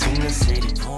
Tuna City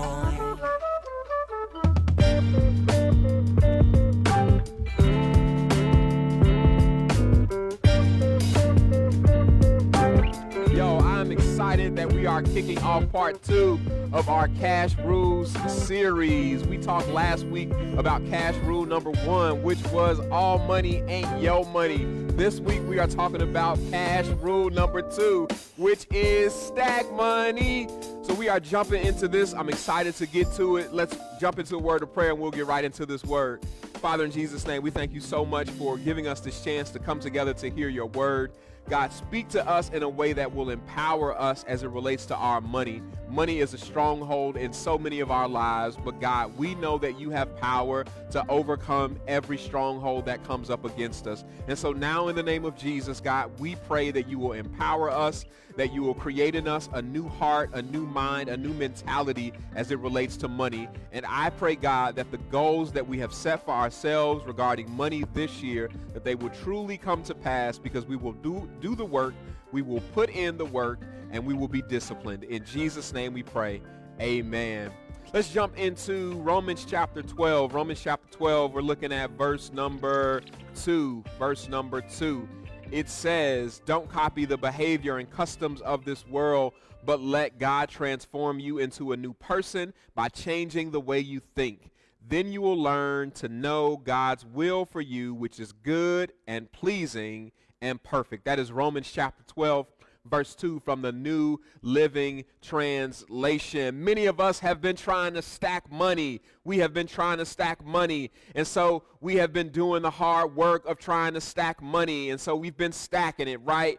excited that we are kicking off part two of our Cash Rules series. We talked last week about Cash Rule number one, which was all money ain't yo money. This week we are talking about Cash Rule number two, which is stack money. So we are jumping into this. I'm excited to get to it. Let's jump into a word of prayer and we'll get right into this word. Father, in Jesus' name, we thank you so much for giving us this chance to come together to hear your word. God, speak to us in a way that will empower us as it relates to our money. Money is a stronghold in so many of our lives, but God, we know that you have power to overcome every stronghold that comes up against us. And so now, in the name of Jesus, God, we pray that you will empower us, that you will create in us a new heart, a new mind, a new mentality as it relates to money. And I pray, God, that the goals that we have set for ourselves regarding money this year, that they will truly come to pass because we will do, do the work, we will put in the work, and we will be disciplined. In Jesus' name we pray. Amen. Let's jump into Romans chapter 12. Romans chapter 12, we're looking at verse number 2. Verse number 2 it says, Don't copy the behavior and customs of this world, but let God transform you into a new person by changing the way you think. Then you will learn to know God's will for you, which is good and pleasing and perfect. That is Romans chapter 12, verse 2 from the New Living Translation. Many of us have been trying to stack money. We have been trying to stack money. And so we have been doing the hard work of trying to stack money. And so we've been stacking it, right?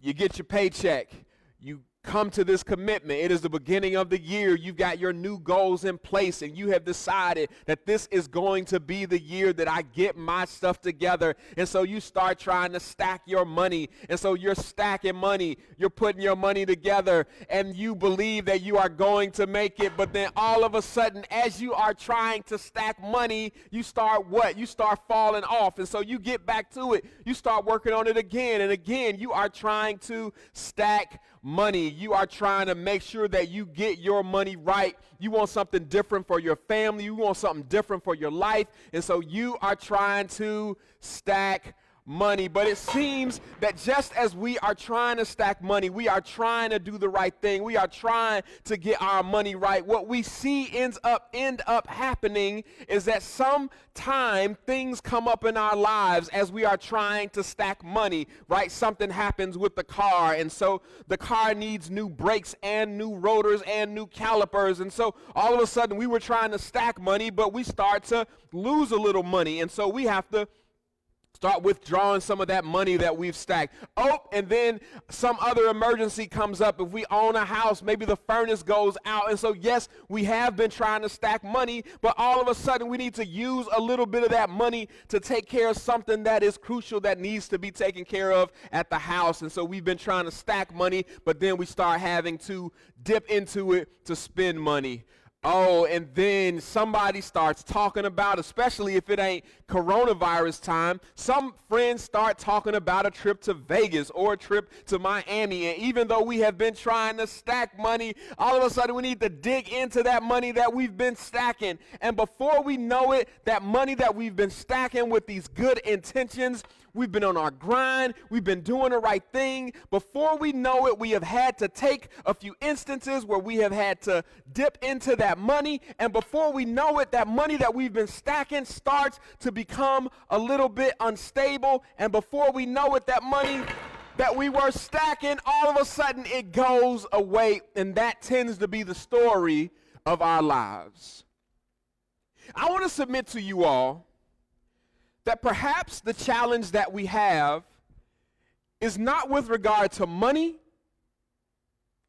You get your paycheck. You come to this commitment. It is the beginning of the year. You've got your new goals in place, and you have decided that this is going to be the year that I get my stuff together. And so you start trying to stack your money. And so you're stacking money. You're putting your money together, and you believe that you are going to make it. But then all of a sudden, as you are trying to stack money, you start what? You start falling off. And so you get back to it. You start working on it again and again. You are trying to stack money. You are trying to make sure that you get your money right. You want something different for your family. You want something different for your life. And so you are trying to stack money. But it seems that just as we are trying to stack money, we are trying to do the right thing. We are trying to get our money right. What we see ends up end up happening is that sometime things come up in our lives as we are trying to stack money, right? Something happens with the car and so the car needs new brakes and new rotors and new calipers. And so all of a sudden we were trying to stack money, but we start to lose a little money. And so we have to Start withdrawing some of that money that we've stacked. Oh, and then some other emergency comes up. If we own a house, maybe the furnace goes out. And so, yes, we have been trying to stack money, but all of a sudden we need to use a little bit of that money to take care of something that is crucial that needs to be taken care of at the house. And so we've been trying to stack money, but then we start having to dip into it to spend money. Oh, and then somebody starts talking about, especially if it ain't coronavirus time, some friends start talking about a trip to Vegas or a trip to Miami. And even though we have been trying to stack money, all of a sudden we need to dig into that money that we've been stacking. And before we know it, that money that we've been stacking with these good intentions, We've been on our grind. We've been doing the right thing. Before we know it, we have had to take a few instances where we have had to dip into that money. And before we know it, that money that we've been stacking starts to become a little bit unstable. And before we know it, that money that we were stacking, all of a sudden it goes away. And that tends to be the story of our lives. I want to submit to you all that perhaps the challenge that we have is not with regard to money,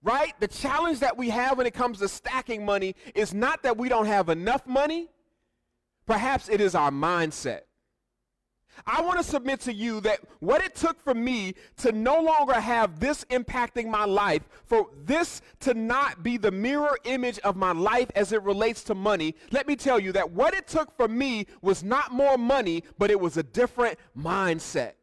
right? The challenge that we have when it comes to stacking money is not that we don't have enough money, perhaps it is our mindset. I want to submit to you that what it took for me to no longer have this impacting my life, for this to not be the mirror image of my life as it relates to money, let me tell you that what it took for me was not more money, but it was a different mindset.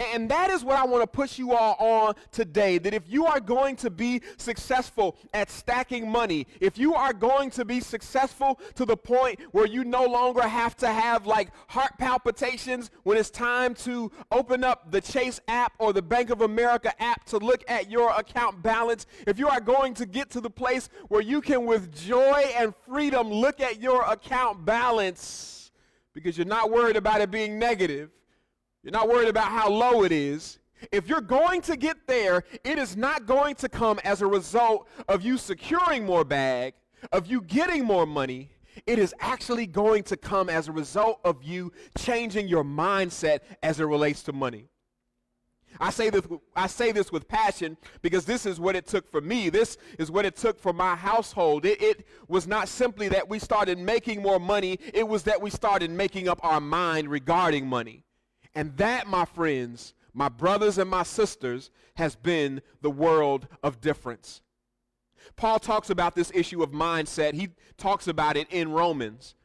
And that is what I want to push you all on today. That if you are going to be successful at stacking money, if you are going to be successful to the point where you no longer have to have like heart palpitations when it's time to open up the Chase app or the Bank of America app to look at your account balance, if you are going to get to the place where you can with joy and freedom look at your account balance because you're not worried about it being negative you're not worried about how low it is. If you're going to get there, it is not going to come as a result of you securing more bag, of you getting more money. It is actually going to come as a result of you changing your mindset as it relates to money. I say this I say this with passion because this is what it took for me. This is what it took for my household. It, it, was not simply that we started making more money, it was that we started making up our mind regarding money. And that, my friends, my brothers and my sisters, has been the world of difference. Paul talks about this issue of mindset. He talks about it in Romans.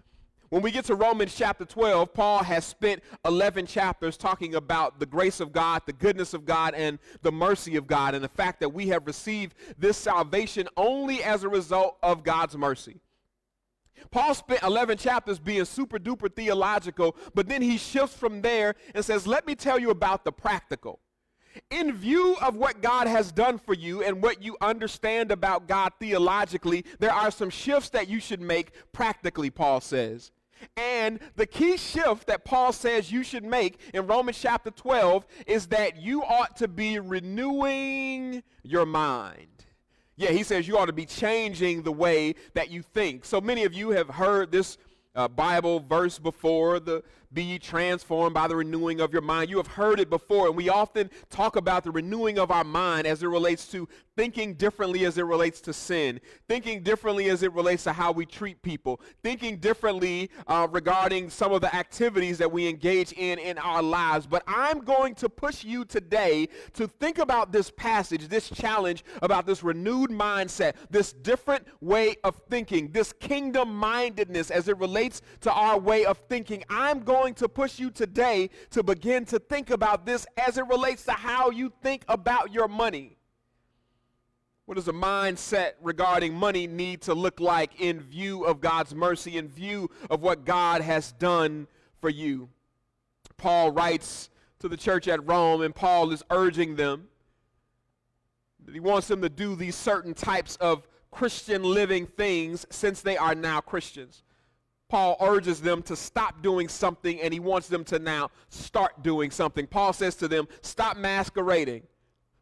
When we get to Romans chapter 12, Paul has spent 11 chapters talking about the grace of God, the goodness of God, and the mercy of God, and the fact that we have received this salvation only as a result of God's mercy. Paul spent 11 chapters being super duper theological, but then he shifts from there and says, Let me tell you about the practical. In view of what God has done for you and what you understand about God theologically, there are some shifts that you should make practically, Paul says. And the key shift that Paul says you should make in Romans chapter 12 is that you ought to be renewing your mind. Yeah, he says you ought to be changing the way that you think. So many of you have heard this uh, Bible verse before the be transformed by the renewing of your mind. You have heard it before, and we often talk about the renewing of our mind as it relates to thinking differently as it relates to sin, thinking differently as it relates to how we treat people, thinking differently uh, regarding some of the activities that we engage in in our lives. But I'm going to push you today to think about this passage, this challenge about this renewed mindset, this different way of thinking, this kingdom mindedness as it relates to our way of thinking. I'm going to push you today to begin to think about this as it relates to how you think about your money. What does a mindset regarding money need to look like in view of God's mercy, in view of what God has done for you? Paul writes to the church at Rome, and Paul is urging them he wants them to do these certain types of Christian living things since they are now Christians. Paul urges them to stop doing something and he wants them to now start doing something. Paul says to them, Stop masquerading.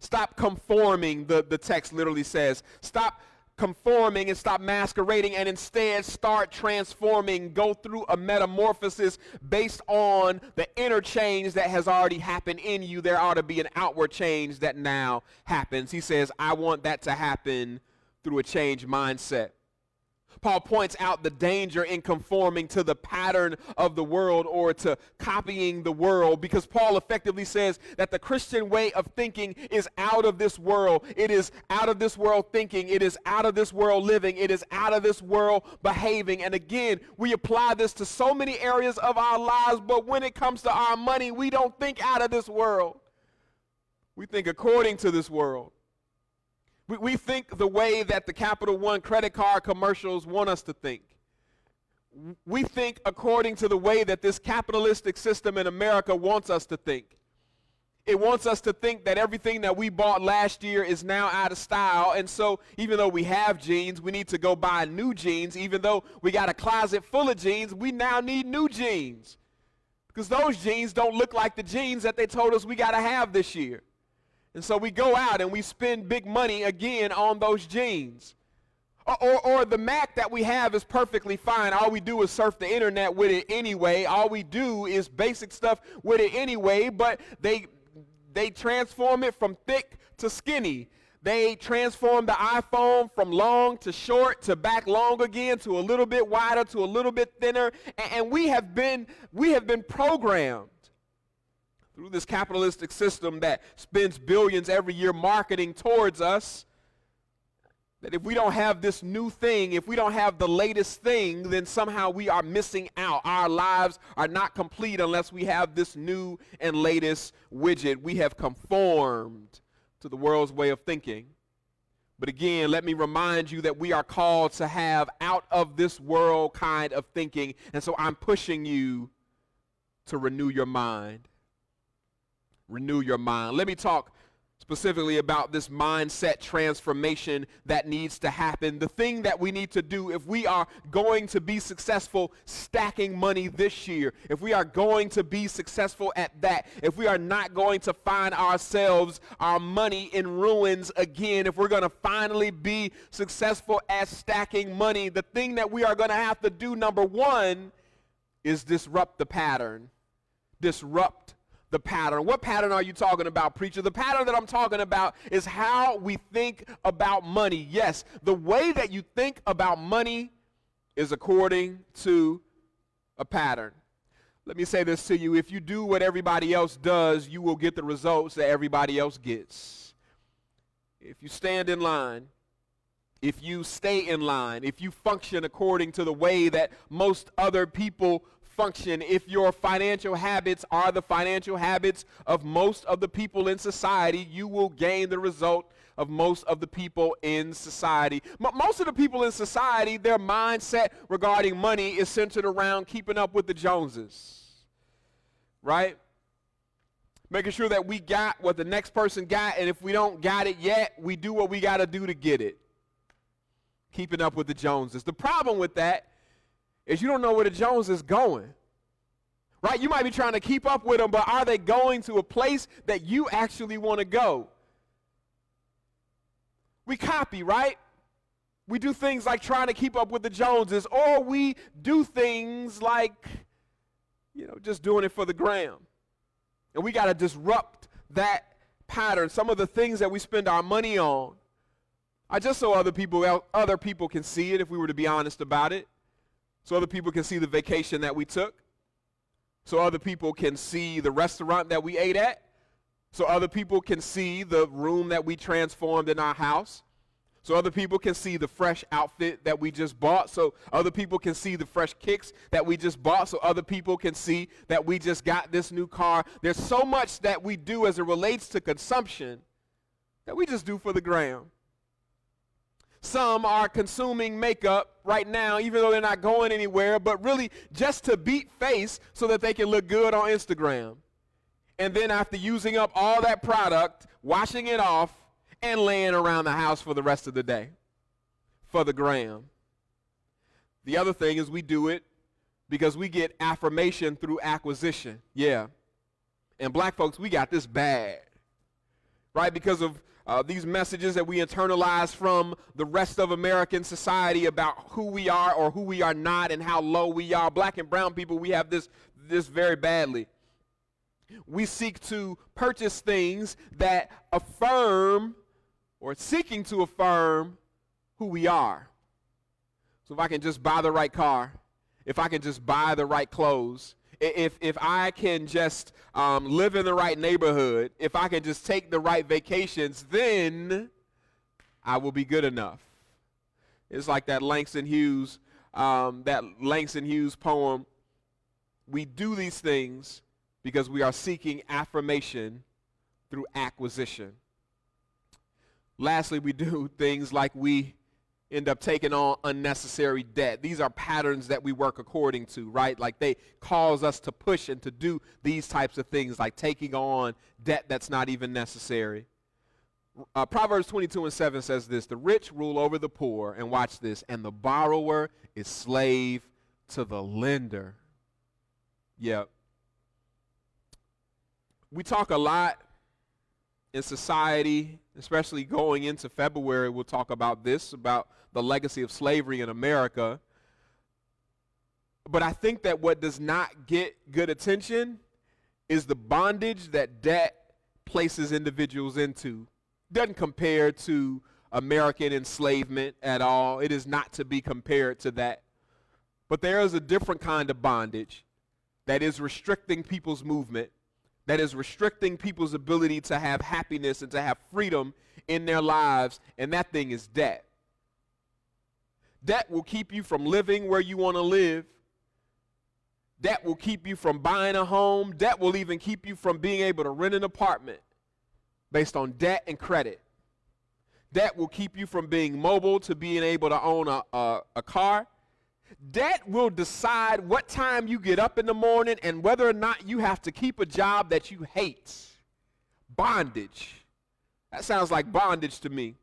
Stop conforming, the, the text literally says. Stop conforming and stop masquerading and instead start transforming. Go through a metamorphosis based on the inner change that has already happened in you. There ought to be an outward change that now happens. He says, I want that to happen through a changed mindset. Paul points out the danger in conforming to the pattern of the world or to copying the world because Paul effectively says that the Christian way of thinking is out of this world. It is out of this world thinking. It is out of this world living. It is out of this world behaving. And again, we apply this to so many areas of our lives, but when it comes to our money, we don't think out of this world. We think according to this world. We, we think the way that the Capital One credit card commercials want us to think. We think according to the way that this capitalistic system in America wants us to think. It wants us to think that everything that we bought last year is now out of style. And so, even though we have jeans, we need to go buy new jeans. Even though we got a closet full of jeans, we now need new jeans. Because those jeans don't look like the jeans that they told us we got to have this year. And so we go out and we spend big money again on those jeans. Or, or, or, the Mac that we have is perfectly fine. All we do is surf the internet with it anyway. All we do is basic stuff with it anyway, but they, they transform it from thick to skinny. They transform the iPhone from long to short to back long again to a little bit wider to a little bit thinner. And, and we have been we have been programmed through this capitalistic system that spends billions every year marketing towards us that if we don't have this new thing, if we don't have the latest thing, then somehow we are missing out. Our lives are not complete unless we have this new and latest widget. We have conformed to the world's way of thinking. But again, let me remind you that we are called to have out of this world kind of thinking. And so I'm pushing you to renew your mind. Renew your mind. Let me talk specifically about this mindset transformation that needs to happen. The thing that we need to do if we are going to be successful stacking money this year, if we are going to be successful at that, if we are not going to find ourselves, our money in ruins again, if we're going to finally be successful at stacking money, the thing that we are going to have to do, number one, is disrupt the pattern. Disrupt the pattern. What pattern are you talking about, preacher? The pattern that I'm talking about is how we think about money. Yes, the way that you think about money is according to a pattern. Let me say this to you. If you do what everybody else does, you will get the results that everybody else gets. If you stand in line, if you stay in line, if you function according to the way that most other people function if your financial habits are the financial habits of most of the people in society, you will gain the result of most of the people in society. M- most of the people in society, their mindset regarding money is centered around keeping up with the Joneses, right? Making sure that we got what the next person got, and if we don't got it yet, we do what we got to do to get it. Keeping up with the Joneses. The problem with that is you don't know where the Jones is going. Right? You might be trying to keep up with them, but are they going to a place that you actually want to go? We copy, right? We do things like trying to keep up with the Joneses, or we do things like, you know, just doing it for the gram. And we got to disrupt that pattern. Some of the things that we spend our money on, I just so other people other people can see it if we were to be honest about it so other people can see the vacation that we took, so other people can see the restaurant that we ate at, so other people can see the room that we transformed in our house. So other people can see the fresh outfit that we just bought. So other people can see the fresh kicks that we just bought. So other people can see that we just got this new car. There's so much that we do as it relates to consumption that we just do for the gram. Some are consuming makeup right now, even though they're not going anywhere, but really just to beat face so that they can look good on Instagram. And then after using up all that product, washing it off, and laying around the house for the rest of the day for the gram. The other thing is we do it because we get affirmation through acquisition. Yeah. And black folks, we got this bad. Right? Because of uh, these messages that we internalize from the rest of American society about who we are or who we are not and how low we are. Black and brown people, we have this, this very badly. We seek to purchase things that affirm or seeking to affirm who we are. So if I can just buy the right car, if I can just buy the right clothes, if, if I can just um, live in the right neighborhood, if I can just take the right vacations, then I will be good enough. It's like that Langston Hughes, um, that Langston Hughes poem. We do these things because we are seeking affirmation through acquisition. Lastly, we do things like we end up taking on unnecessary debt. These are patterns that we work according to, right? Like they cause us to push and to do these types of things, like taking on debt that's not even necessary. Uh, Proverbs 22 and 7 says this The rich rule over the poor, and watch this, and the borrower is slave to the lender. Yep. We talk a lot in society, especially going into February, we'll talk about this, about the legacy of slavery in America. But I think that what does not get good attention is the bondage that debt places individuals into doesn't compare to American enslavement at all. It is not to be compared to that. But there is a different kind of bondage that is restricting people's movement, that is restricting people's ability to have happiness and to have freedom in their lives, and that thing is debt. Debt will keep you from living where you want to live. Debt will keep you from buying a home. Debt will even keep you from being able to rent an apartment based on debt and credit. Debt will keep you from being mobile to being able to own a, a, a car. Debt will decide what time you get up in the morning and whether or not you have to keep a job that you hate. Bondage. That sounds like bondage to me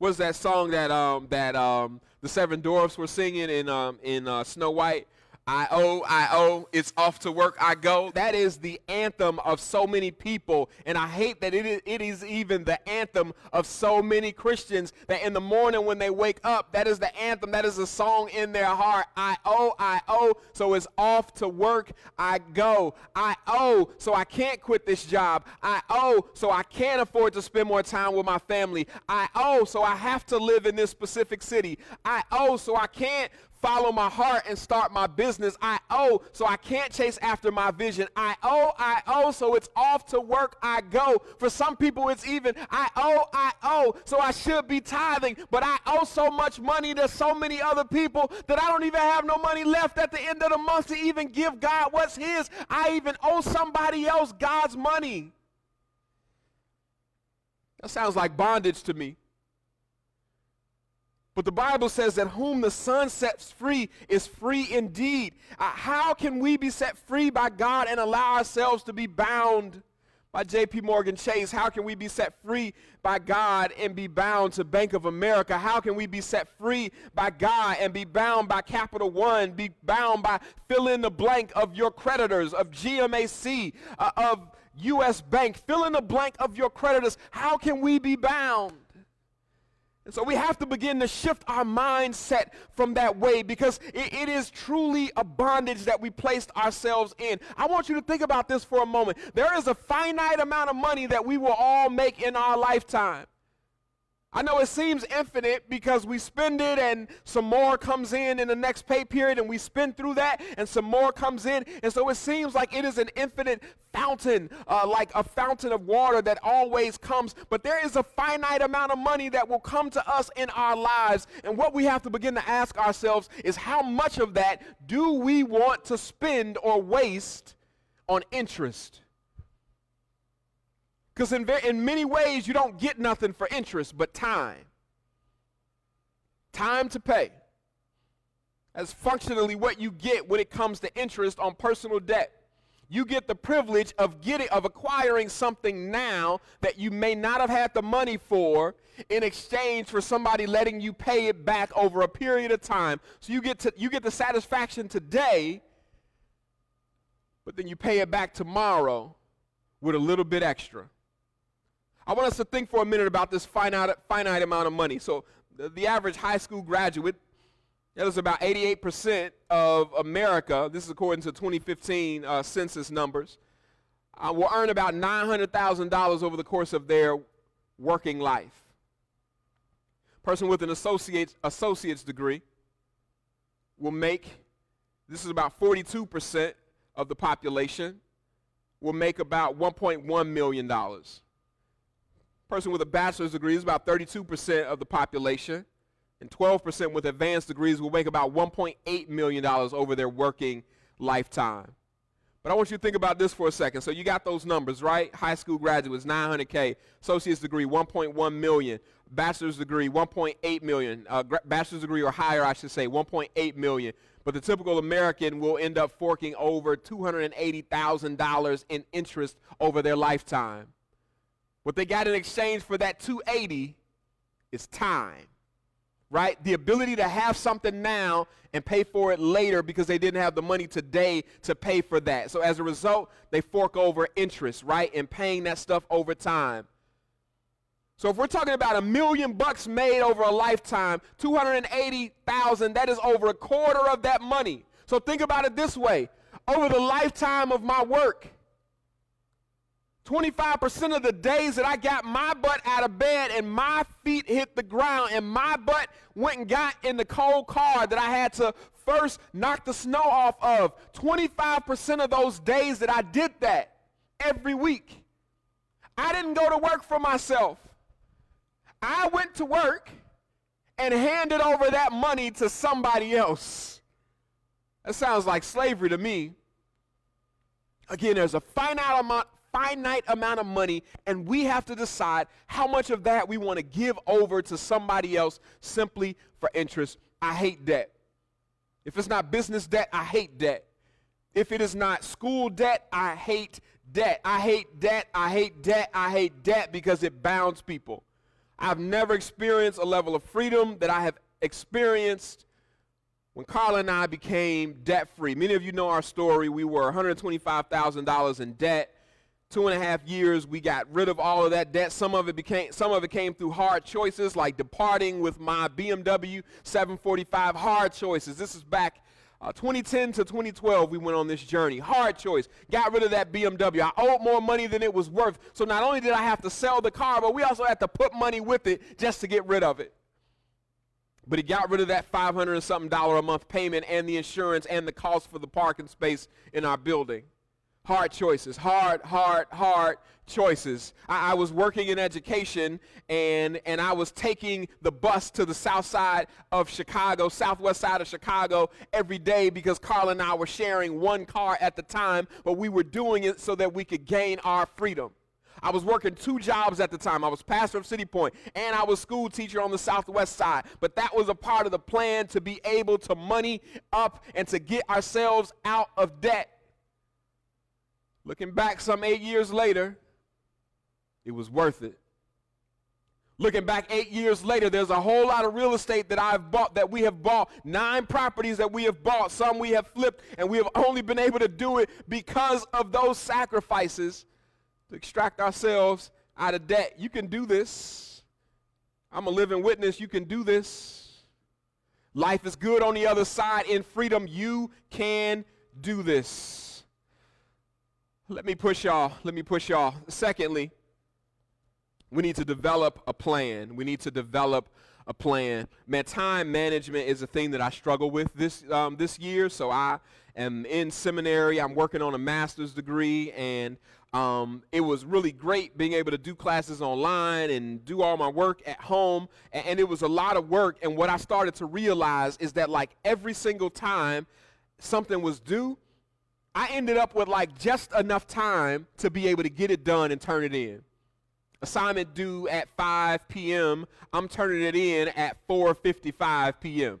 was that song that um, that um, the Seven Dwarfs were singing in um, in uh, Snow White? I owe, I owe, it's off to work I go. That is the anthem of so many people. And I hate that it is, it is even the anthem of so many Christians that in the morning when they wake up, that is the anthem, that is a song in their heart. I owe, I owe, so it's off to work I go. I owe, so I can't quit this job. I owe, so I can't afford to spend more time with my family. I owe, so I have to live in this specific city. I owe, so I can't follow my heart and start my business. I owe, so I can't chase after my vision. I owe, I owe, so it's off to work I go. For some people, it's even, I owe, I owe, so I should be tithing, but I owe so much money to so many other people that I don't even have no money left at the end of the month to even give God what's His. I even owe somebody else God's money. That sounds like bondage to me. But the Bible says that whom the Son sets free is free indeed. Uh, how can we be set free by God and allow ourselves to be bound by JP Morgan Chase? How can we be set free by God and be bound to Bank of America? How can we be set free by God and be bound by Capital One, be bound by fill in the blank of your creditors, of GMAC, uh, of US Bank, fill in the blank of your creditors? How can we be bound? And so we have to begin to shift our mindset from that way because it, it is truly a bondage that we placed ourselves in. I want you to think about this for a moment. There is a finite amount of money that we will all make in our lifetime. I know it seems infinite because we spend it and some more comes in in the next pay period and we spend through that and some more comes in. And so it seems like it is an infinite fountain, uh, like a fountain of water that always comes. But there is a finite amount of money that will come to us in our lives. And what we have to begin to ask ourselves is how much of that do we want to spend or waste on interest? Because in, in many ways, you don't get nothing for interest but time. Time to pay. That's functionally what you get when it comes to interest on personal debt. You get the privilege of getting of acquiring something now that you may not have had the money for in exchange for somebody letting you pay it back over a period of time. So you get to you get the satisfaction today, but then you pay it back tomorrow with a little bit extra. I want us to think for a minute about this finite, finite amount of money. So, the, the average high school graduate, that is about 88% of America, this is according to 2015 uh, census numbers, uh, will earn about $900,000 over the course of their working life. Person with an associate's, associate's degree will make, this is about 42% of the population, will make about $1.1 million person with a bachelor's degree is about 32% of the population, and 12% with advanced degrees will make about $1.8 million over their working lifetime. But I want you to think about this for a second. So you got those numbers, right? High school graduates, 900K. Associate's degree, 1.1 million. Bachelor's degree, 1.8 million. Uh, bachelor's degree or higher, I should say, 1.8 million. But the typical American will end up forking over $280,000 in interest over their lifetime. What they got in exchange for that 280 is time. Right? The ability to have something now and pay for it later because they didn't have the money today to pay for that. So as a result, they fork over interest, right? And paying that stuff over time. So if we're talking about a million bucks made over a lifetime, 280,000, that is over a quarter of that money. So think about it this way. Over the lifetime of my work, 25% of the days that I got my butt out of bed and my feet hit the ground and my butt went and got in the cold car that I had to first knock the snow off of, 25% of those days that I did that every week, I didn't go to work for myself. I went to work and handed over that money to somebody else. That sounds like slavery to me. Again, there's a finite amount, finite amount of money, and we have to decide how much of that we want to give over to somebody else simply for interest. I hate debt. If it's not business debt, I hate debt. If it is not school debt, I hate debt. I hate debt. I hate debt. I hate debt because it bounds people. I've never experienced a level of freedom that I have experienced when Carla and I became debt free. Many of you know our story. We were $125,000 in debt two and a half years we got rid of all of that debt. Some of it became some of it came through hard choices like departing with my bmw 745 hard choices. This is back uh, 2010 to 2012 we went on this journey. Hard choice. Got rid of that bmw i owed more money than it was worth. So not only did i have to sell the car but we also had to put money with it just to get rid of it. But he got rid of that 500 and something dollar a month payment and the insurance and the cost for the parking space in our building hard choices, hard, hard, hard choices. I, I, was working in education and, and I was taking the bus to the south side of Chicago, southwest side of Chicago every day because Carla and I were sharing one car at the time, but we were doing it so that we could gain our freedom. I was working two jobs at the time. I was pastor of City Point and I was school teacher on the southwest side. But that was a part of the plan to be able to money up and to get ourselves out of debt. Looking back some eight years later, it was worth it. Looking back eight years later, there's a whole lot of real estate that I've bought, that we have bought, nine properties that we have bought, some we have flipped, and we have only been able to do it because of those sacrifices to extract ourselves out of debt. You can do this. I'm a living witness. You can do this. Life is good on the other side. In freedom, you can do this. Let me push y'all. Let me push y'all. Secondly, we need to develop a plan. We need to develop a plan. Man, time management is a thing that I struggle with this um, this year. So I am in seminary. I'm working on a master's degree, and um, it was really great being able to do classes online and do all my work at home. And, and it was a lot of work. And what I started to realize is that like every single time something was due, I ended up with like just enough time to be able to get it done and turn it in. Assignment due at 5 p.m. I'm turning it in at 4:55 p.m.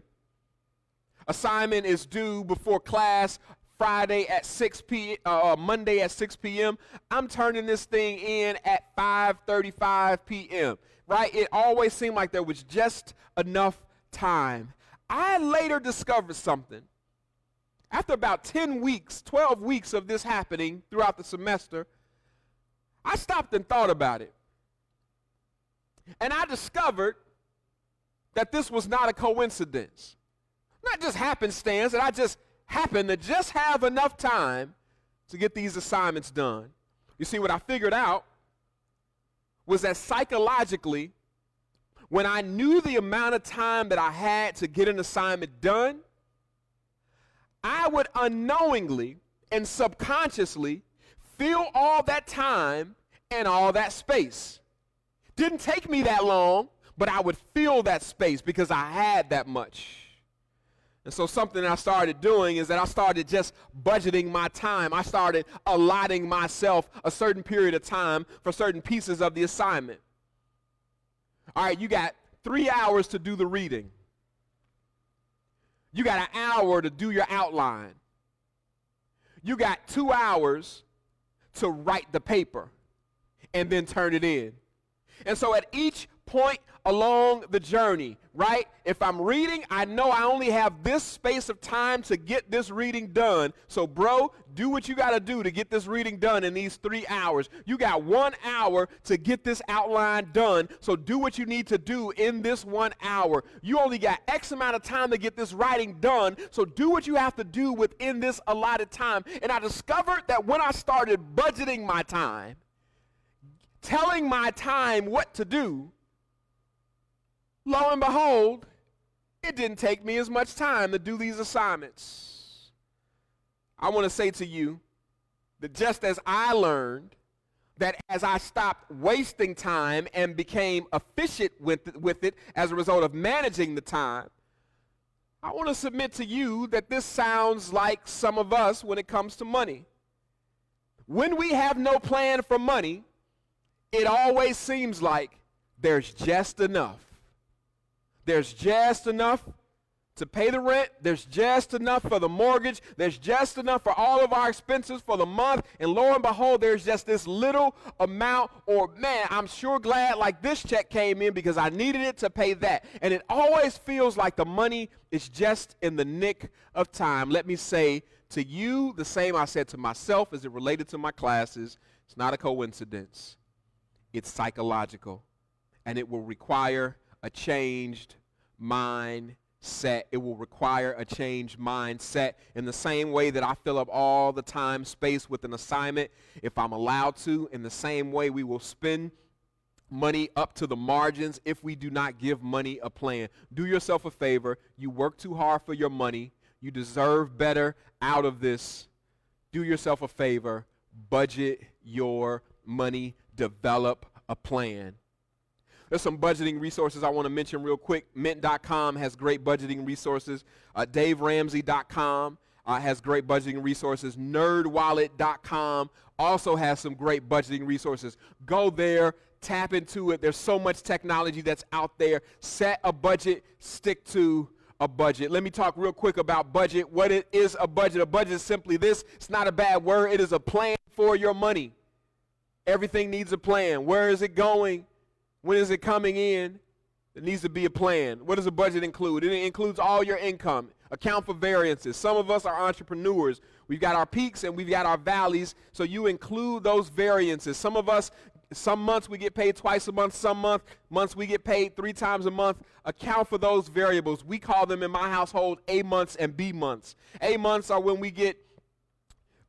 Assignment is due before class Friday at 6 p. Uh, uh, Monday at 6 p.m. I'm turning this thing in at 5:35 p.m. Right? It always seemed like there was just enough time. I later discovered something. After about 10 weeks, 12 weeks of this happening throughout the semester, I stopped and thought about it. And I discovered that this was not a coincidence. Not just happenstance, that I just happened to just have enough time to get these assignments done. You see, what I figured out was that psychologically, when I knew the amount of time that I had to get an assignment done, I would unknowingly and subconsciously fill all that time and all that space. Didn't take me that long, but I would fill that space because I had that much. And so, something I started doing is that I started just budgeting my time. I started allotting myself a certain period of time for certain pieces of the assignment. All right, you got three hours to do the reading. You got an hour to do your outline. You got two hours to write the paper and then turn it in. And so at each point along the journey, right? If I'm reading, I know I only have this space of time to get this reading done. So, bro, do what you got to do to get this reading done in these three hours. You got one hour to get this outline done. So, do what you need to do in this one hour. You only got X amount of time to get this writing done. So, do what you have to do within this allotted time. And I discovered that when I started budgeting my time, telling my time what to do, lo and behold, it didn't take me as much time to do these assignments. I want to say to you that just as I learned that as I stopped wasting time and became efficient with, with it as a result of managing the time, I want to submit to you that this sounds like some of us when it comes to money. When we have no plan for money, it always seems like there's just enough. There's just enough to pay the rent. There's just enough for the mortgage. There's just enough for all of our expenses for the month. And lo and behold, there's just this little amount. Or, man, I'm sure glad like this check came in because I needed it to pay that. And it always feels like the money is just in the nick of time. Let me say to you the same I said to myself as it related to my classes. It's not a coincidence, it's psychological. And it will require a changed mind set. It will require a changed mindset in the same way that I fill up all the time space with an assignment if I'm allowed to. In the same way, we will spend money up to the margins if we do not give money a plan. Do yourself a favor. You work too hard for your money. You deserve better out of this. Do yourself a favor. Budget your money. Develop a plan. There's some budgeting resources I want to mention real quick. Mint.com has great budgeting resources. Uh, DaveRamsey.com uh, has great budgeting resources. NerdWallet.com also has some great budgeting resources. Go there, tap into it. There's so much technology that's out there. Set a budget, stick to a budget. Let me talk real quick about budget. What it is a budget? A budget is simply this. It's not a bad word. It is a plan for your money. Everything needs a plan. Where is it going? When is it coming in? There needs to be a plan. What does a budget include? It includes all your income, account for variances. Some of us are entrepreneurs. We've got our peaks and we've got our valleys, so you include those variances. Some of us, some months we get paid twice a month, some month, months we get paid three times a month. Account for those variables. We call them in my household A months and B months. A months are when we get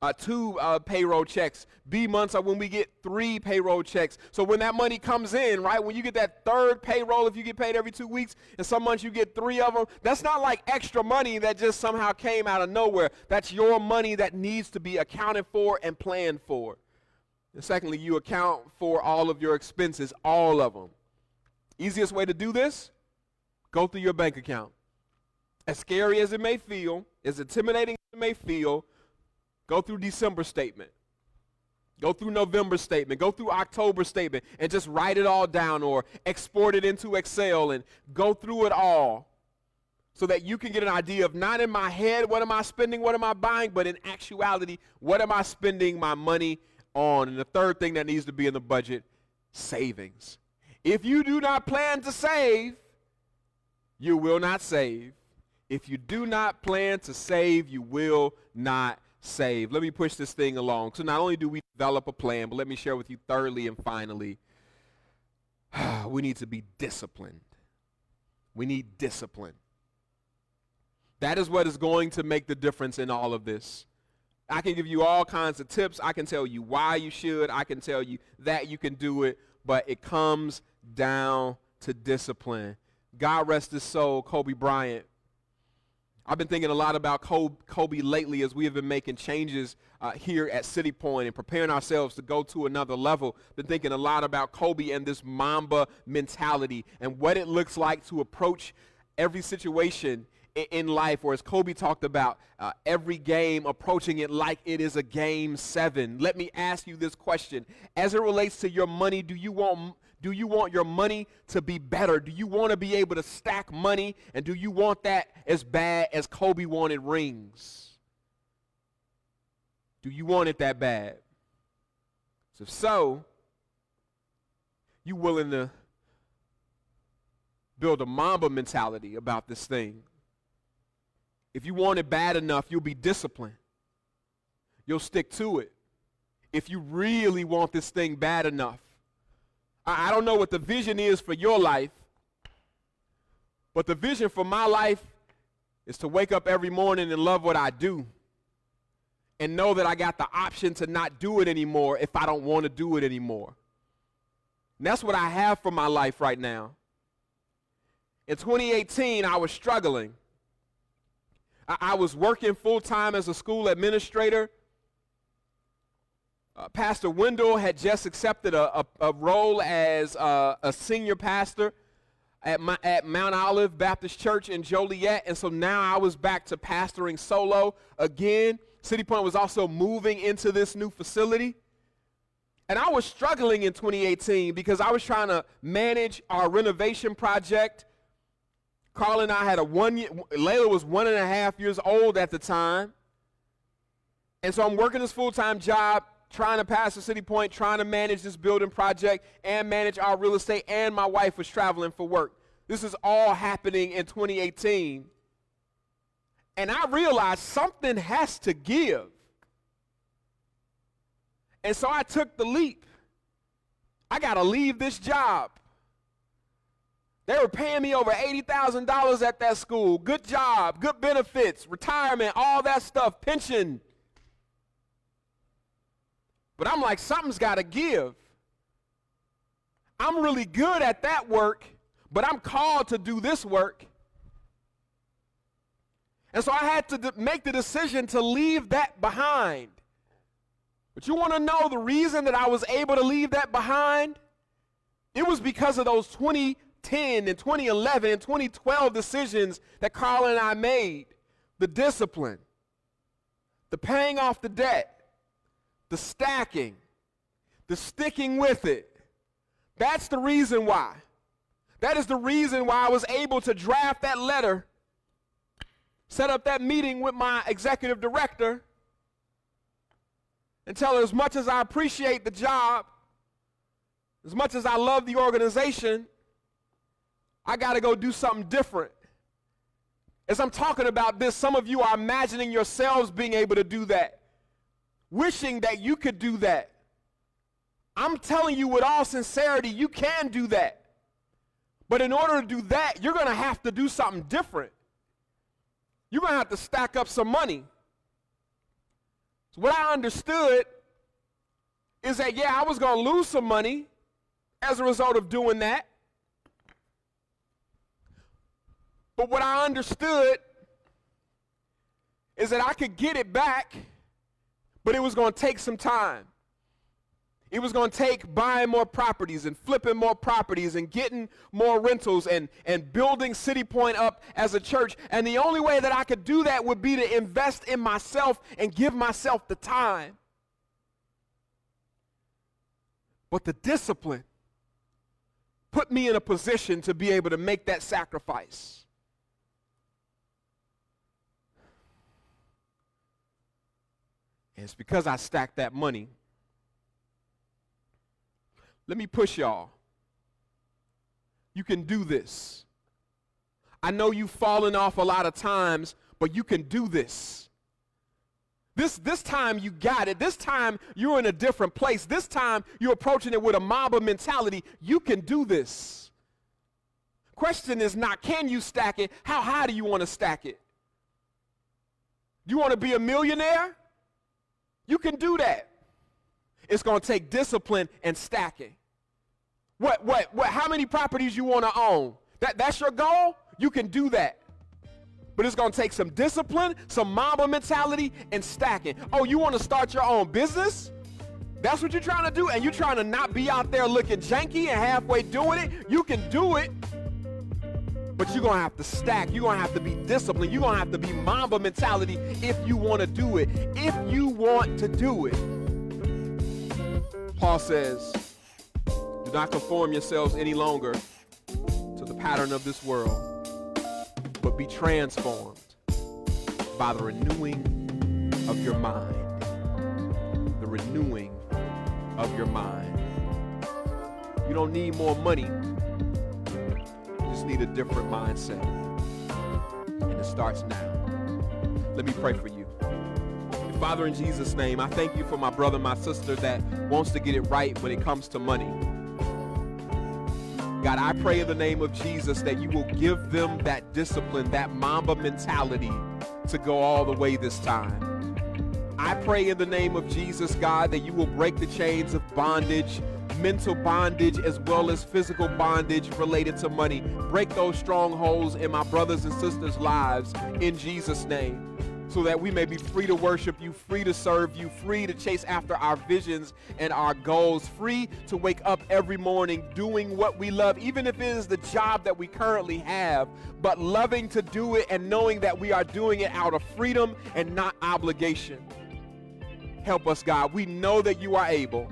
uh, two uh, payroll checks. B months are when we get three payroll checks. So when that money comes in, right, when you get that third payroll, if you get paid every two weeks, and some months you get three of them, that's not like extra money that just somehow came out of nowhere. That's your money that needs to be accounted for and planned for. And secondly, you account for all of your expenses, all of them. Easiest way to do this? Go through your bank account. As scary as it may feel, as intimidating as it may feel, Go through December statement. Go through November statement. Go through October statement and just write it all down or export it into Excel and go through it all so that you can get an idea of not in my head what am I spending, what am I buying, but in actuality, what am I spending my money on? And the third thing that needs to be in the budget, savings. If you do not plan to save, you will not save. If you do not plan to save, you will not saved. Let me push this thing along. So not only do we develop a plan, but let me share with you thirdly and finally, we need to be disciplined. We need discipline. That is what is going to make the difference in all of this. I can give you all kinds of tips. I can tell you why you should. I can tell you that you can do it, but it comes down to discipline. God rest his soul, Kobe Bryant I've been thinking a lot about Kobe lately as we have been making changes uh, here at City Point and preparing ourselves to go to another level. Been thinking a lot about Kobe and this Mamba mentality and what it looks like to approach every situation in life, or as Kobe talked about, uh, every game approaching it like it is a game seven. Let me ask you this question. As it relates to your money, do you want do you want your money to be better? Do you want to be able to stack money? And do you want that as bad as Kobe wanted rings? Do you want it that bad? So, if so, you willing to build a Mamba mentality about this thing? If you want it bad enough, you'll be disciplined. You'll stick to it. If you really want this thing bad enough, I don't know what the vision is for your life, but the vision for my life is to wake up every morning and love what I do and know that I got the option to not do it anymore if I don't want to do it anymore. And that's what I have for my life right now. In 2018, I was struggling. I, I was working full time as a school administrator. Uh, pastor Wendell had just accepted a, a, a role as uh, a senior pastor at, my, at Mount Olive Baptist Church in Joliet, and so now I was back to pastoring solo again. City Point was also moving into this new facility. And I was struggling in 2018 because I was trying to manage our renovation project. Carla and I had a one year, Layla was one and a half years old at the time. And so I'm working this full time job, trying to pass the City Point, trying to manage this building project and manage our real estate, and my wife was traveling for work. This is all happening in 2018. And I realized something has to give. And so I took the leap. I got to leave this job. They were paying me over $80,000 at that school. Good job, good benefits, retirement, all that stuff, pension. But I'm like, something's got to give. I'm really good at that work, but I'm called to do this work. And so I had to make the decision to leave that behind. But you want to know the reason that I was able to leave that behind? It was because of those 2010 and 2011 and 2012 decisions that Carla and I made. The discipline, the paying off the debt, the stacking, the sticking with it. That's the reason why. That is the reason why I was able to draft that letter, set up that meeting with my executive director, and tell her as much as I appreciate the job, as much as I love the organization, I got to go do something different. As I'm talking about this, some of you are imagining yourselves being able to do that, wishing that you could do that. I'm telling you with all sincerity, you can do that. But in order to do that, you're going to have to do something different. You're going to have to stack up some money. So what I understood is that, yeah, I was going to lose some money as a result of doing that. But what I understood is that I could get it back, but it was going to take some time. It was going to take buying more properties and flipping more properties and getting more rentals and, and building City Point up as a church. And the only way that I could do that would be to invest in myself and give myself the time. But the discipline put me in a position to be able to make that sacrifice. And it's because I stacked that money let me push y'all. You can do this. I know you've fallen off a lot of times, but you can do this. This, this time you got it. This time you're in a different place. This time you're approaching it with a Mamba mentality. You can do this. Question is not can you stack it? How high do you want to stack it? You want to be a millionaire? You can do that. It's going to take discipline and stacking. What, what, what, how many properties you want to own? That, that's your goal? You can do that. But it's going to take some discipline, some Mamba mentality, and stacking. Oh, you want to start your own business? That's what you're trying to do, and you're trying to not be out there looking janky and halfway doing it. You can do it, but you're going to have to stack. You're going to have to be disciplined. You're going to have to be Mamba mentality if you want to do it. If you want to do it. Paul says, do not conform yourselves any longer to the pattern of this world, but be transformed by the renewing of your mind. The renewing of your mind. You don't need more money. Just need a different mindset. And it starts now. Let me pray for you. Father, in Jesus' name, I thank you for my brother, my sister that wants to get it right when it comes to money. God, I pray in the name of Jesus that you will give them that discipline, that Mamba mentality to go all the way this time. I pray in the name of Jesus, God, that you will break the chains of bondage, mental bondage as well as physical bondage related to money. Break those strongholds in my brothers and sisters' lives in Jesus' name so that we may be free to worship you, free to serve you, free to chase after our visions and our goals, free to wake up every morning doing what we love, even if it is the job that we currently have, but loving to do it and knowing that we are doing it out of freedom and not obligation. Help us, God. We know that you are able.